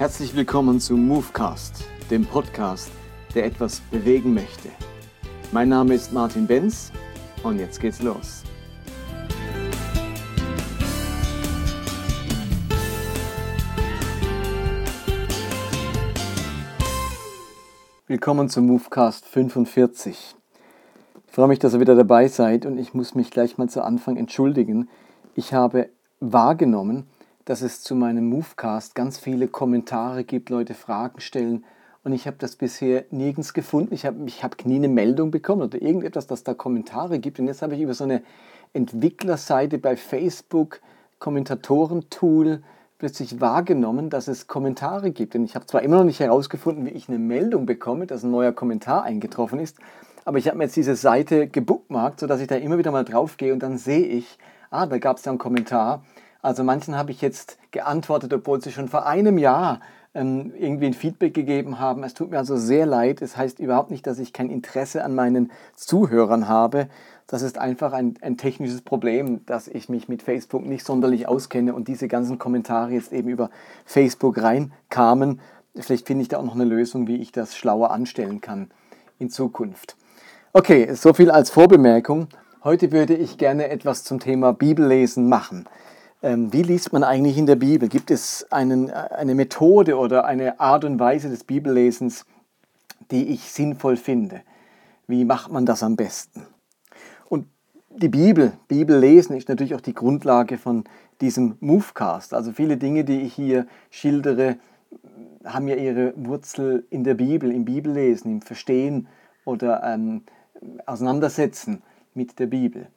Herzlich willkommen zu Movecast, dem Podcast, der etwas bewegen möchte. Mein Name ist Martin Benz und jetzt geht's los. Willkommen zum Movecast 45. Ich freue mich, dass ihr wieder dabei seid und ich muss mich gleich mal zu Anfang entschuldigen. Ich habe wahrgenommen, dass es zu meinem Movecast ganz viele Kommentare gibt, Leute Fragen stellen und ich habe das bisher nirgends gefunden. Ich habe ich hab nie eine Meldung bekommen oder irgendetwas, dass da Kommentare gibt und jetzt habe ich über so eine Entwicklerseite bei Facebook, Kommentatorentool, plötzlich wahrgenommen, dass es Kommentare gibt. Und ich habe zwar immer noch nicht herausgefunden, wie ich eine Meldung bekomme, dass ein neuer Kommentar eingetroffen ist, aber ich habe mir jetzt diese Seite gebookmarkt, sodass ich da immer wieder mal drauf gehe und dann sehe ich, ah, da gab es ja einen Kommentar also manchen habe ich jetzt geantwortet, obwohl sie schon vor einem Jahr ähm, irgendwie ein Feedback gegeben haben. Es tut mir also sehr leid. Es heißt überhaupt nicht, dass ich kein Interesse an meinen Zuhörern habe. Das ist einfach ein, ein technisches Problem, dass ich mich mit Facebook nicht sonderlich auskenne und diese ganzen Kommentare jetzt eben über Facebook reinkamen. Vielleicht finde ich da auch noch eine Lösung, wie ich das schlauer anstellen kann in Zukunft. Okay, so viel als Vorbemerkung. Heute würde ich gerne etwas zum Thema Bibellesen machen. Ähm, wie liest man eigentlich in der Bibel? Gibt es einen, eine Methode oder eine Art und Weise des Bibellesens, die ich sinnvoll finde? Wie macht man das am besten? Und die Bibel, Bibel lesen, ist natürlich auch die Grundlage von diesem Movecast. Also viele Dinge, die ich hier schildere, haben ja ihre Wurzel in der Bibel, im Bibellesen, im Verstehen oder ähm, Auseinandersetzen mit der Bibel.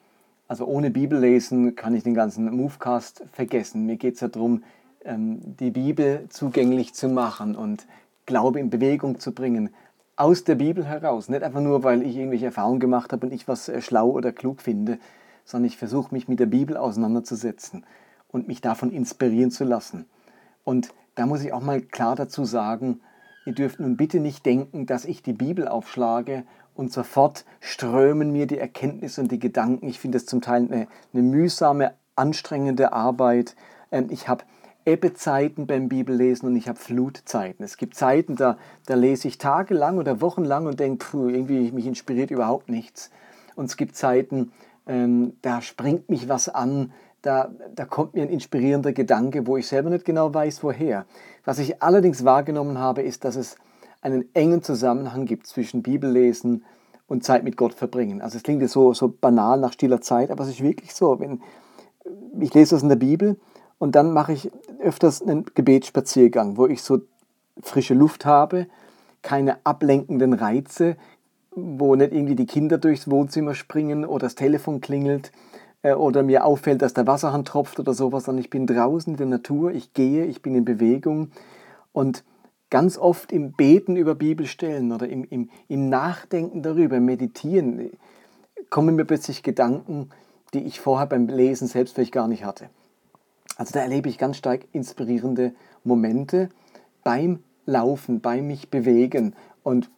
Also ohne Bibellesen kann ich den ganzen Movecast vergessen. Mir geht es ja darum, ähm, die Bibel zugänglich zu machen und Glaube in Bewegung zu bringen. Aus der Bibel heraus. Nicht einfach nur, weil ich irgendwelche Erfahrungen gemacht habe und ich was äh, schlau oder klug finde, sondern ich versuche mich mit der Bibel auseinanderzusetzen und mich davon inspirieren zu lassen. Und da muss ich auch mal klar dazu sagen, ihr dürft nun bitte nicht denken, dass ich die Bibel aufschlage und sofort strömen mir die Erkenntnisse und die Gedanken. Ich finde es zum Teil eine, eine, mühsame, anstrengende Arbeit. Ähm, ich habe Ebbezeiten beim Bibellesen und ich habe Flutzeiten. Es gibt Zeiten, da, da lese ich tagelang oder wochenlang und denke, puh, irgendwie mich inspiriert überhaupt nichts. Und es gibt Zeiten, ähm, da springt mich was an, da, da kommt mir ein inspirierender Gedanke, wo ich selber nicht genau weiß, woher. Was ich allerdings wahrgenommen habe, ist, dass es einen engen Zusammenhang gibt zwischen Bibellesen und Zeit mit Gott verbringen. Also es klingt jetzt so, so banal nach stiller Zeit, aber es ist wirklich so. Wenn, ich lese das in der Bibel und dann mache ich öfters einen Gebetsspaziergang, wo ich so frische Luft habe, keine ablenkenden Reize, wo nicht irgendwie die Kinder durchs Wohnzimmer springen oder das Telefon klingelt äh, oder mir auffällt, dass der Wasserhahn tropft oder sowas, sondern ich bin draußen in der Natur, ich gehe, ich bin in Bewegung und ganz oft im Beten über Bibelstellen oder im, im, im Nachdenken darüber, im Meditieren, kommen mir plötzlich Gedanken, die ich vorher beim Lesen selbst vielleicht gar nicht hatte. Also da erlebe ich ganz stark inspirierende Momente beim Laufen, beim mich bewegen und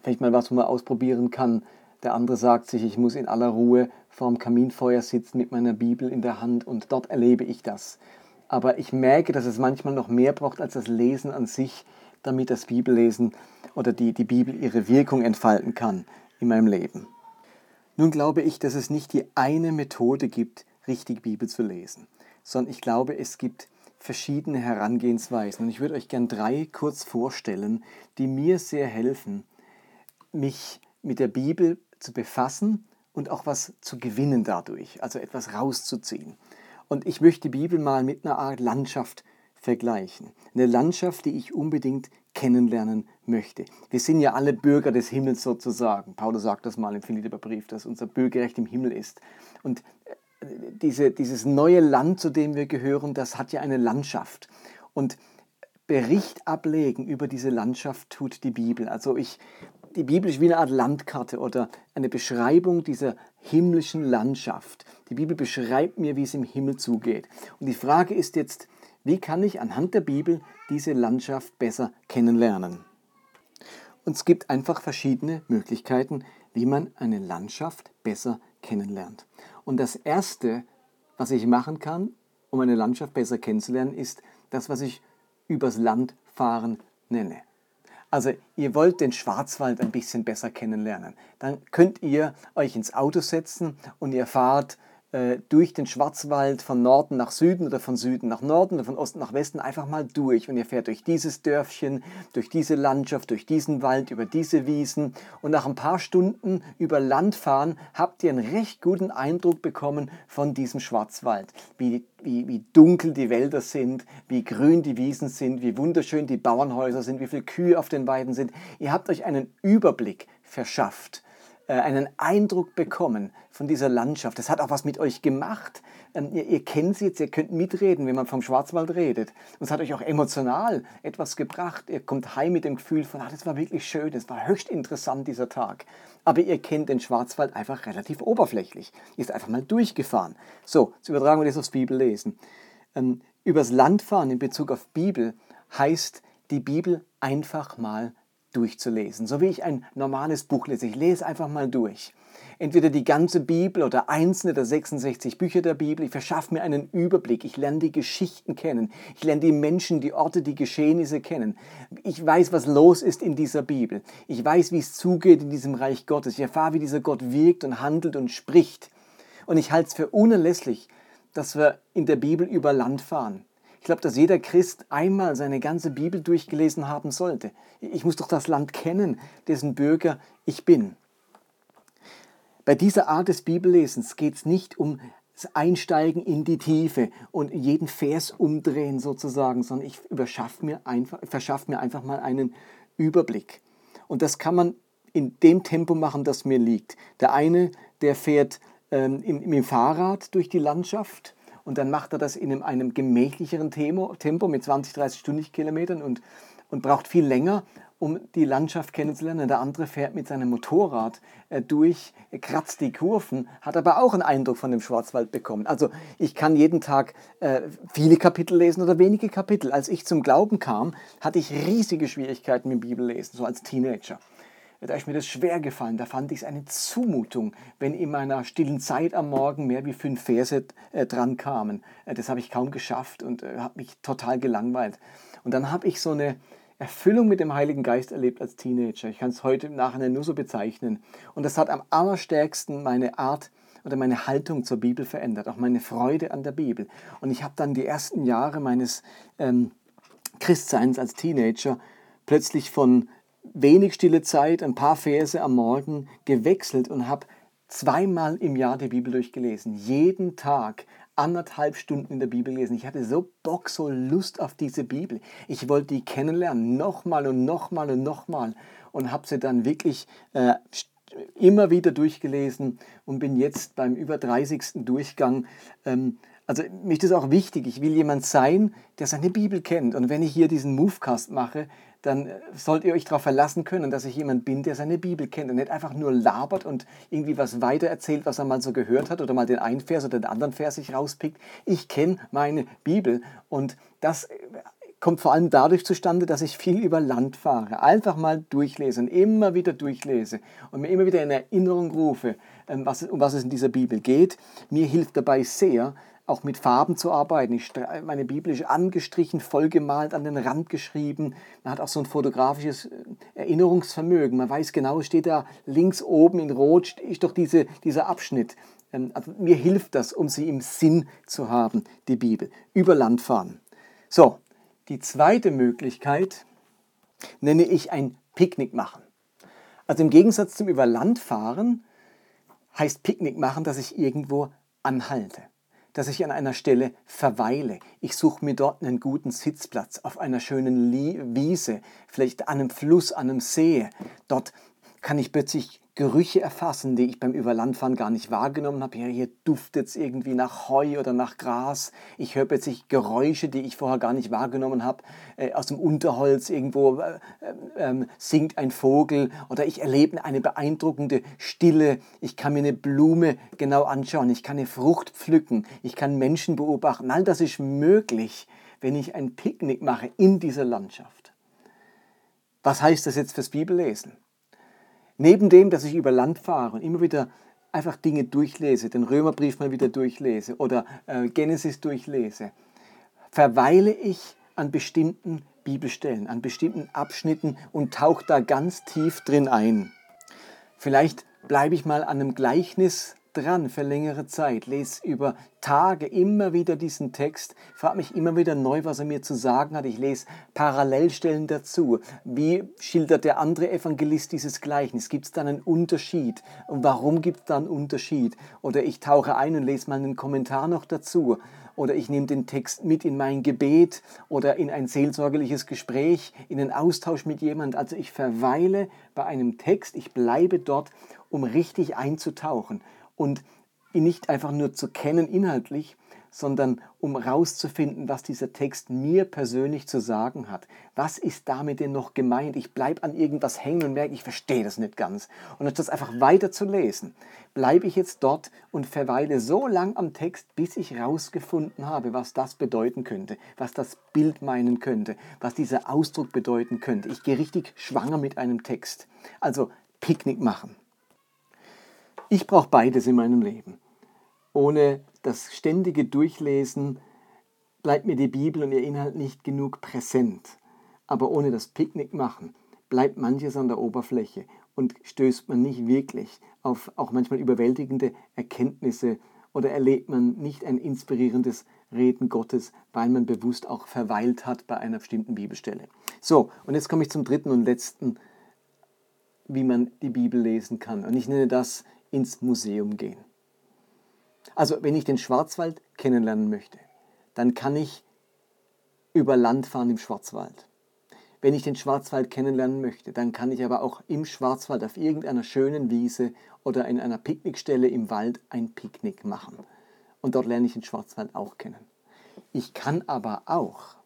vielleicht mal was, wo man ausprobieren kann. Der andere sagt sich, ich muss in aller Ruhe vorm Kaminfeuer sitzen mit meiner Bibel in der Hand und dort erlebe ich das. Aber ich merke, dass es manchmal noch mehr braucht als das Lesen an sich, damit das Bibellesen oder die, die Bibel ihre Wirkung entfalten kann in meinem Leben. Nun glaube ich, dass es nicht die eine Methode gibt, richtig Bibel zu lesen, sondern ich glaube, es gibt verschiedene Herangehensweisen. Und ich würde euch gern drei kurz vorstellen, die mir sehr helfen, mich mit der Bibel zu befassen und auch was zu gewinnen dadurch, also etwas rauszuziehen. Und ich möchte die Bibel mal mit einer Art Landschaft vergleichen. Eine Landschaft, die ich unbedingt kennenlernen möchte. Wir sind ja alle Bürger des Himmels sozusagen. Paulus sagt das mal im Philipperbrief, dass unser Bürgerrecht im Himmel ist. Und äh, diese, dieses neue Land, zu dem wir gehören, das hat ja eine Landschaft. Und Bericht ablegen über diese Landschaft tut die Bibel. Also ich, die Bibel ist wie eine Art Landkarte oder eine Beschreibung dieser himmlischen Landschaft. Die Bibel beschreibt mir, wie es im Himmel zugeht. Und die Frage ist jetzt, wie kann ich anhand der Bibel diese Landschaft besser kennenlernen? Und es gibt einfach verschiedene Möglichkeiten, wie man eine Landschaft besser kennenlernt. Und das Erste, was ich machen kann, um eine Landschaft besser kennenzulernen, ist das, was ich übers Land Landfahren nenne. Also ihr wollt den Schwarzwald ein bisschen besser kennenlernen. Dann könnt ihr euch ins Auto setzen und ihr fahrt äh, durch den Schwarzwald von Norden nach Süden oder von Süden nach Norden oder von Osten nach Westen einfach mal durch. Und ihr fährt durch dieses Dörfchen, durch diese Landschaft, durch diesen Wald, über diese Wiesen. Und nach ein paar Stunden über Land fahren habt ihr einen recht guten Eindruck bekommen von diesem Schwarzwald. Wie, wie, wie dunkel die Wälder sind, wie grün die Wiesen sind, wie wunderschön die Bauernhäuser sind, wie viele Kühe auf den Weiden sind. Ihr habt euch einen Überblick verschafft einen Eindruck bekommen von dieser Landschaft. Das hat auch was mit euch gemacht. Ähm, ihr, ihr kennt sie jetzt, ihr könnt mitreden, wenn man vom Schwarzwald redet. Und es hat euch auch emotional etwas gebracht. Ihr kommt heim mit dem Gefühl von, ah, das war wirklich schön, das war höchst interessant dieser Tag. Aber ihr kennt den Schwarzwald einfach relativ oberflächlich. Ihr ist einfach mal durchgefahren. So, jetzt übertragen wir das aufs Bibellesen. Ähm, übers Landfahren in Bezug auf Bibel heißt die Bibel einfach mal durchzulesen. So wie ich ein normales Buch lese. Ich lese einfach mal durch. Entweder die ganze Bibel oder einzelne der 66 Bücher der Bibel. Ich verschaffe mir einen Überblick. Ich lerne die Geschichten kennen. Ich lerne die Menschen, die Orte, die Geschehnisse kennen. Ich weiß, was los ist in dieser Bibel. Ich weiß, wie es zugeht in diesem Reich Gottes. Ich erfahre, wie dieser Gott wirkt und handelt und spricht. Und ich halte es für unerlässlich, dass wir in der Bibel über Land fahren. Ich glaube, dass jeder Christ einmal seine ganze Bibel durchgelesen haben sollte. Ich muss doch das Land kennen, dessen Bürger ich bin. Bei dieser Art des Bibellesens geht es nicht um das Einsteigen in die Tiefe und jeden Vers umdrehen sozusagen, sondern ich mir einfach, verschaffe mir einfach mal einen Überblick. Und das kann man in dem Tempo machen, das mir liegt. Der eine, der fährt ähm, im, im Fahrrad durch die Landschaft und dann macht er das in einem, einem gemächlicheren Tempo, Tempo mit 20, 30 Stundenkilometern und, und braucht viel länger, um die Landschaft kennenzulernen. Der andere fährt mit seinem Motorrad äh, durch, kratzt die Kurven, hat aber auch einen Eindruck von dem Schwarzwald bekommen. Also ich kann jeden Tag äh, viele Kapitel lesen oder wenige Kapitel. Als ich zum Glauben kam, hatte ich riesige Schwierigkeiten mit Bibellesen, so als Teenager da ist mir das schwer gefallen. Da fand ich es eine Zumutung, wenn in meiner stillen Zeit am Morgen mehr wie fünf Verse äh, dran kamen. Äh, das habe ich kaum geschafft und äh, habe mich total gelangweilt. Und dann habe ich so eine Erfüllung mit dem Heiligen Geist erlebt als Teenager. Ich kann es heute im Nachhinein nur so bezeichnen. Und das hat am allerstärksten meine Art oder meine Haltung zur Bibel verändert, auch meine Freude an der Bibel. Und ich habe dann die ersten Jahre meines ähm, Christseins als Teenager plötzlich von wenig stille Zeit, ein paar Verse am Morgen gewechselt und habe zweimal im Jahr die Bibel durchgelesen. Jeden Tag anderthalb Stunden in der Bibel lesen. Ich hatte so Bock, so Lust auf diese Bibel. Ich wollte die kennenlernen, nochmal und nochmal und nochmal. Und habe sie dann wirklich äh, immer wieder durchgelesen und bin jetzt beim über 30. Durchgang. Ähm, also mir ist das auch wichtig. Ich will jemand sein, der seine Bibel kennt. Und wenn ich hier diesen Movecast mache, dann äh, sollt ihr euch darauf verlassen können, dass ich jemand bin, der seine Bibel kennt und nicht einfach nur labert und irgendwie was weiter erzählt, was er mal so gehört hat oder mal den einen Vers oder den anderen Vers sich rauspickt. Ich kenne meine Bibel und das äh, kommt vor allem dadurch zustande, dass ich viel über Land fahre, einfach mal durchlese und immer wieder durchlese und mir immer wieder in Erinnerung rufe, ähm, um was es in dieser Bibel geht. Mir hilft dabei sehr, auch mit Farben zu arbeiten. Ich, meine Bibel ist angestrichen, vollgemalt, an den Rand geschrieben. Man hat auch so ein fotografisches äh, Erinnerungsvermögen. Man weiß genau, steht da links oben in Rot, ist doch diese, dieser Abschnitt. Ähm, also mir hilft das, um sie im Sinn zu haben, die Bibel. Über Land fahren. So, die zweite Möglichkeit nenne ich ein Picknick machen. Also im Gegensatz zum Über Land fahren heißt Picknick machen, dass ich irgendwo anhalte dass ich an einer Stelle verweile. Ich suche mir dort einen guten Sitzplatz auf einer schönen Wiese, vielleicht an einem Fluss, an einem See. Dort kann ich plötzlich Gerüche erfassen, die ich beim Überlandfahren gar nicht wahrgenommen habe. Ja, hier duftet es irgendwie nach Heu oder nach Gras. Ich höre plötzlich Geräusche, die ich vorher gar nicht wahrgenommen habe. Äh, aus dem Unterholz irgendwo äh, äh, singt ein Vogel oder ich erlebe eine beeindruckende Stille. Ich kann mir eine Blume genau anschauen. Ich kann eine Frucht pflücken. Ich kann Menschen beobachten. All das ist möglich, wenn ich ein Picknick mache in dieser Landschaft. Was heißt das jetzt fürs Bibellesen? Neben dem, dass ich über Land fahre und immer wieder einfach Dinge durchlese, den Römerbrief mal wieder durchlese oder äh, Genesis durchlese, verweile ich an bestimmten Bibelstellen, an bestimmten Abschnitten und tauche da ganz tief drin ein. Vielleicht bleibe ich mal an einem Gleichnis dran für längere Zeit, lese über Tage immer wieder diesen Text, frage mich immer wieder neu, was er mir zu sagen hat. Ich lese Parallelstellen dazu. Wie schildert der andere Evangelist dieses Gleichnis? Gibt es da einen Unterschied? Und warum gibt es da einen Unterschied? Oder ich tauche ein und lese mal einen Kommentar noch dazu. Oder ich nehme den Text mit in mein Gebet oder in ein seelsorgerliches Gespräch, in einen Austausch mit jemand. Also ich verweile bei einem Text, ich bleibe dort, um richtig einzutauchen und ihn nicht einfach nur zu kennen inhaltlich, sondern um rauszufinden, was dieser Text mir persönlich zu sagen hat. Was ist damit denn noch gemeint? Ich bleibe an irgendwas hängen und merke, ich verstehe das nicht ganz. Und anstatt einfach weiter zu lesen, bleibe ich jetzt dort und verweile so lang am Text, bis ich rausgefunden habe, was das bedeuten könnte, was das Bild meinen könnte, was dieser Ausdruck bedeuten könnte. Ich gehe richtig schwanger mit einem Text. Also Picknick machen. Ich brauche beides in meinem Leben. Ohne das ständige Durchlesen bleibt mir die Bibel und ihr Inhalt nicht genug präsent. Aber ohne das Picknick machen bleibt manches an der Oberfläche und stößt man nicht wirklich auf auch manchmal überwältigende Erkenntnisse oder erlebt man nicht ein inspirierendes Reden Gottes, weil man bewusst auch verweilt hat bei einer bestimmten Bibelstelle. So, und jetzt komme ich zum dritten und letzten, wie man die Bibel lesen kann. Und ich nenne das ins Museum gehen. Also wenn ich den Schwarzwald kennenlernen möchte, dann kann ich über Land fahren im Schwarzwald. Wenn ich den Schwarzwald kennenlernen möchte, dann kann ich aber auch im Schwarzwald auf irgendeiner schönen Wiese oder in einer Picknickstelle im Wald ein Picknick machen. Und dort lerne ich den Schwarzwald auch kennen. Ich kann aber auch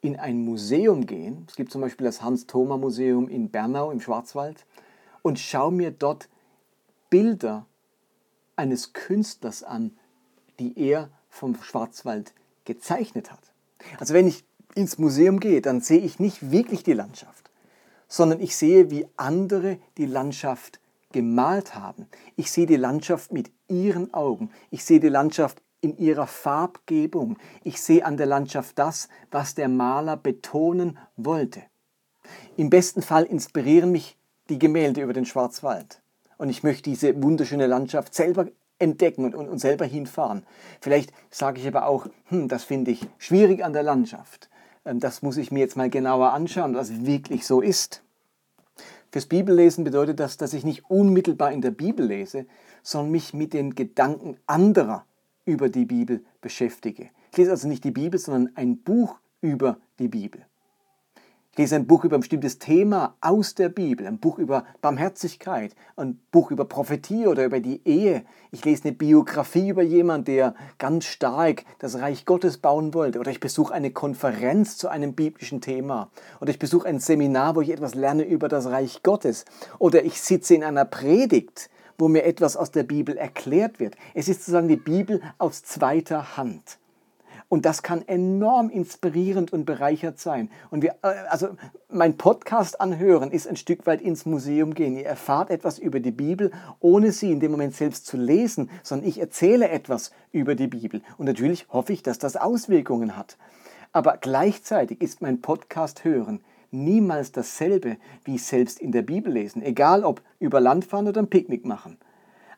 in ein Museum gehen. Es gibt zum Beispiel das Hans-Thoma-Museum in Bernau im Schwarzwald und schaue mir dort Bilder eines Künstlers an, die er vom Schwarzwald gezeichnet hat. Also wenn ich ins Museum gehe, dann sehe ich nicht wirklich die Landschaft, sondern ich sehe, wie andere die Landschaft gemalt haben. Ich sehe die Landschaft mit ihren Augen. Ich sehe die Landschaft in ihrer Farbgebung. Ich sehe an der Landschaft das, was der Maler betonen wollte. Im besten Fall inspirieren mich die Gemälde über den Schwarzwald und ich möchte diese wunderschöne Landschaft selber entdecken und, und, und selber hinfahren. Vielleicht sage ich aber auch, hm, das finde ich schwierig an der Landschaft. Ähm, das muss ich mir jetzt mal genauer anschauen, was wirklich so ist. Fürs Bibellesen bedeutet das, dass ich nicht unmittelbar in der Bibel lese, sondern mich mit den Gedanken anderer über die Bibel beschäftige. Ich lese also nicht die Bibel, sondern ein Buch über die Bibel. Ich lese ein Buch über ein bestimmtes Thema aus der Bibel, ein Buch über Barmherzigkeit, ein Buch über Prophetie oder über die Ehe. Ich lese eine Biografie über jemanden, der ganz stark das Reich Gottes bauen wollte. Oder ich besuche eine Konferenz zu einem biblischen Thema. Oder ich besuche ein Seminar, wo ich etwas lerne über das Reich Gottes. Oder ich sitze in einer Predigt, wo mir etwas aus der Bibel erklärt wird. Es ist sozusagen die Bibel aus zweiter Hand. Und das kann enorm inspirierend und bereichert sein. Und wir, äh, also mein Podcast anhören ist ein Stück weit ins Museum gehen. Ihr erfahrt etwas über die Bibel, ohne sie in dem Moment selbst zu lesen, sondern ich erzähle etwas über die Bibel. Und natürlich hoffe ich, dass das Auswirkungen hat. Aber gleichzeitig ist mein Podcast hören niemals dasselbe wie selbst in der Bibel lesen, egal ob über Landfahren oder ein Picknick machen.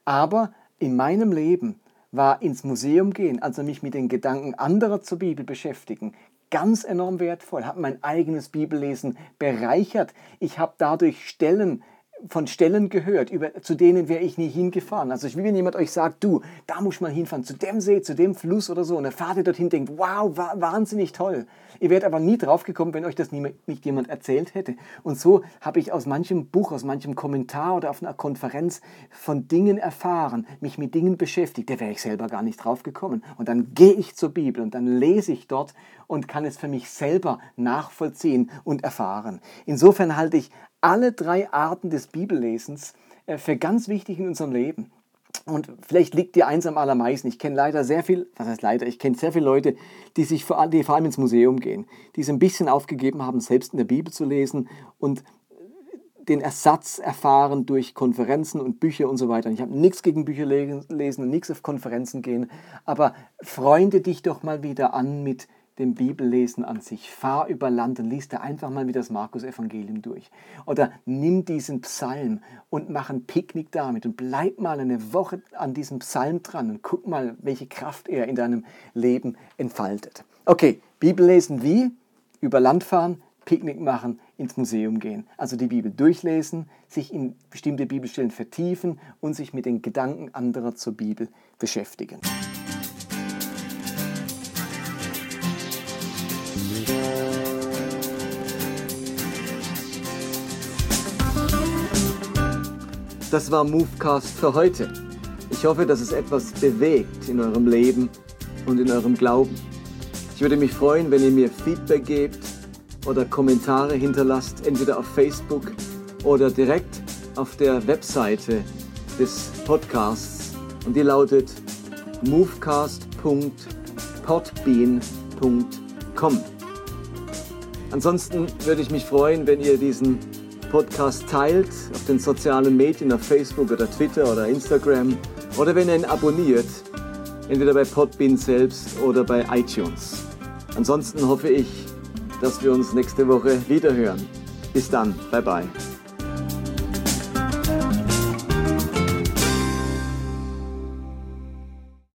Aber in meinem Leben war ins Museum gehen, also mich mit den Gedanken anderer zur Bibel beschäftigen, ganz enorm wertvoll, hat mein eigenes Bibellesen bereichert. Ich habe dadurch Stellen von Stellen gehört, über, zu denen wäre ich nie hingefahren. Also wie wenn jemand euch sagt, du, da muss man hinfahren, zu dem See, zu dem Fluss oder so, und der fahrt ihr dorthin, denkt, wow, wa wahnsinnig toll. Ihr wärt aber nie drauf gekommen, wenn euch das nie, nicht jemand erzählt hätte. Und so habe ich aus manchem Buch, aus manchem Kommentar oder auf einer Konferenz von Dingen erfahren, mich mit Dingen beschäftigt, da wäre ich selber gar nicht drauf gekommen. Und dann gehe ich zur Bibel und dann lese ich dort und kann es für mich selber nachvollziehen und erfahren. Insofern halte ich alle drei Arten des Bibellesens äh, für ganz wichtig in unserem Leben. Und vielleicht liegt dir eins am allermeisten. Ich kenne leider sehr viel, was heißt leider, ich kenne sehr viele Leute, die sich vor, die vor allem ins Museum gehen, die es ein bisschen aufgegeben haben, selbst in der Bibel zu lesen und den Ersatz erfahren durch Konferenzen und Bücher und so weiter. Ich habe nichts gegen Bücher lesen und nichts auf Konferenzen gehen, aber freunde dich doch mal wieder an mit dem Bibellesen an sich. Fahr über Land und liest da einfach mal wieder das Markus-Evangelium durch. Oder nimm diesen Psalm und mach ein Picknick damit und bleib mal eine Woche an diesem Psalm dran und guck mal, welche Kraft er in deinem Leben entfaltet. Okay, Bibellesen wie? Über Land fahren, Picknick machen, ins Museum gehen. Also die Bibel durchlesen, sich in bestimmte Bibelstellen vertiefen und sich mit den Gedanken anderer zur Bibel beschäftigen. Das war Movecast für heute. Ich hoffe, dass es etwas bewegt in eurem Leben und in eurem Glauben. Ich würde mich freuen, wenn ihr mir Feedback gebt oder Kommentare hinterlasst, entweder auf Facebook oder direkt auf der Webseite des Podcasts. Und die lautet movecast.podbean.com. Ansonsten würde ich mich freuen, wenn ihr diesen Podcast teilt auf den sozialen Medien, auf Facebook oder Twitter oder Instagram oder wenn ihr ihn abonniert, entweder bei Podbean selbst oder bei iTunes. Ansonsten hoffe ich, dass wir uns nächste Woche wieder hören. Bis dann, bye bye.